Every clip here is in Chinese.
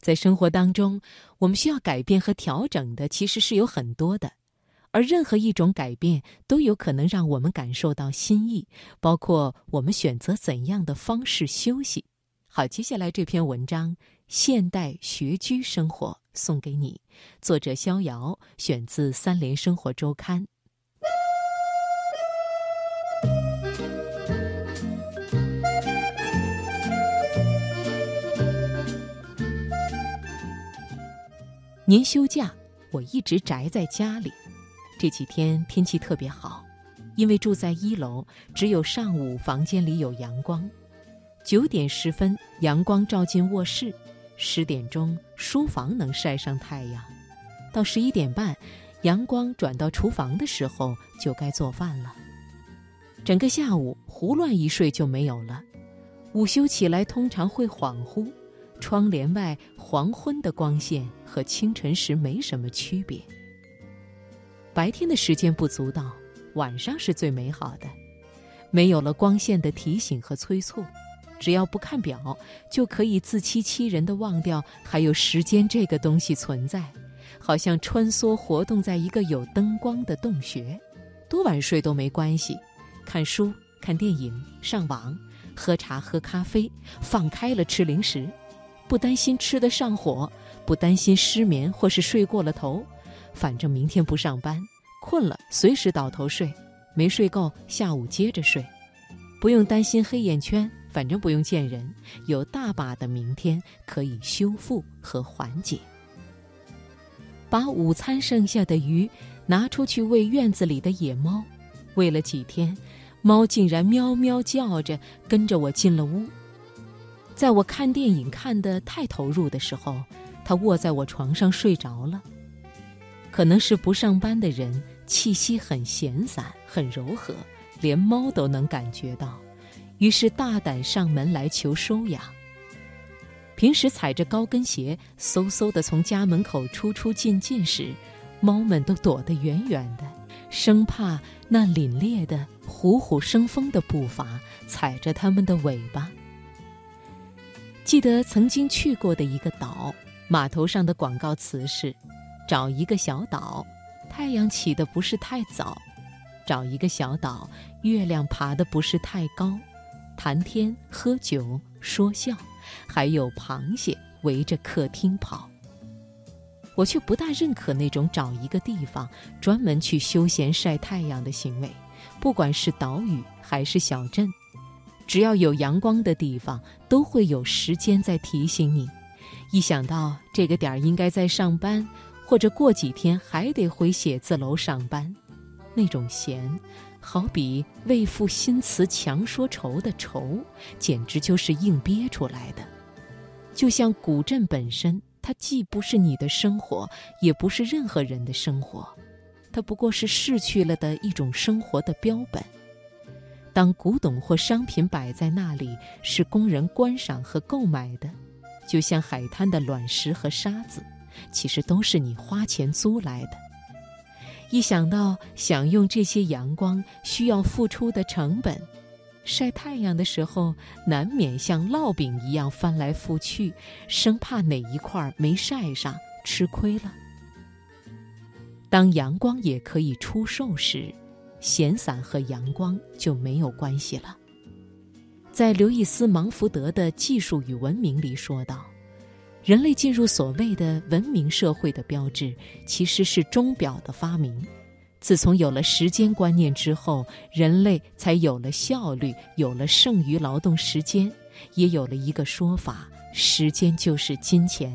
在生活当中，我们需要改变和调整的其实是有很多的，而任何一种改变都有可能让我们感受到新意，包括我们选择怎样的方式休息。好，接下来这篇文章《现代学居生活》送给你，作者逍遥，选自《三联生活周刊》。年休假，我一直宅在家里。这几天天气特别好，因为住在一楼，只有上午房间里有阳光。九点十分，阳光照进卧室；十点钟，书房能晒上太阳。到十一点半，阳光转到厨房的时候，就该做饭了。整个下午胡乱一睡就没有了。午休起来，通常会恍惚。窗帘外黄昏的光线和清晨时没什么区别。白天的时间不足道，晚上是最美好的。没有了光线的提醒和催促，只要不看表，就可以自欺欺人的忘掉还有时间这个东西存在，好像穿梭活动在一个有灯光的洞穴。多晚睡都没关系，看书、看电影、上网、喝茶、喝咖啡，放开了吃零食。不担心吃得上火，不担心失眠或是睡过了头，反正明天不上班，困了随时倒头睡，没睡够下午接着睡，不用担心黑眼圈，反正不用见人，有大把的明天可以修复和缓解。把午餐剩下的鱼拿出去喂院子里的野猫，喂了几天，猫竟然喵喵叫着跟着我进了屋。在我看电影看得太投入的时候，他卧在我床上睡着了。可能是不上班的人气息很闲散、很柔和，连猫都能感觉到，于是大胆上门来求收养。平时踩着高跟鞋嗖嗖地从家门口出出进进时，猫们都躲得远远的，生怕那凛冽的虎虎生风的步伐踩着它们的尾巴。记得曾经去过的一个岛，码头上的广告词是：“找一个小岛，太阳起的不是太早；找一个小岛，月亮爬的不是太高。谈天喝酒说笑，还有螃蟹围着客厅跑。”我却不大认可那种找一个地方专门去休闲晒太阳的行为，不管是岛屿还是小镇。只要有阳光的地方，都会有时间在提醒你。一想到这个点儿应该在上班，或者过几天还得回写字楼上班，那种闲，好比为赋新词强说愁的愁，简直就是硬憋出来的。就像古镇本身，它既不是你的生活，也不是任何人的生活，它不过是逝去了的一种生活的标本。当古董或商品摆在那里，是供人观赏和购买的，就像海滩的卵石和沙子，其实都是你花钱租来的。一想到享用这些阳光需要付出的成本，晒太阳的时候难免像烙饼一样翻来覆去，生怕哪一块没晒上吃亏了。当阳光也可以出售时。闲散和阳光就没有关系了。在刘易斯·芒福德的《技术与文明》里说道：“人类进入所谓的文明社会的标志，其实是钟表的发明。自从有了时间观念之后，人类才有了效率，有了剩余劳动时间，也有了一个说法：时间就是金钱。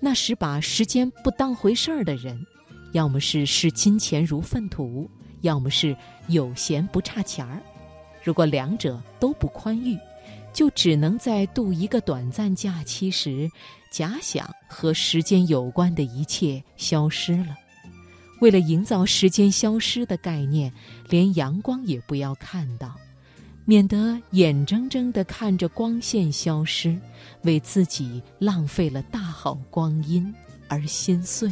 那时把时间不当回事儿的人，要么是视金钱如粪土。”要么是有闲不差钱儿，如果两者都不宽裕，就只能在度一个短暂假期时，假想和时间有关的一切消失了。为了营造时间消失的概念，连阳光也不要看到，免得眼睁睁地看着光线消失，为自己浪费了大好光阴而心碎。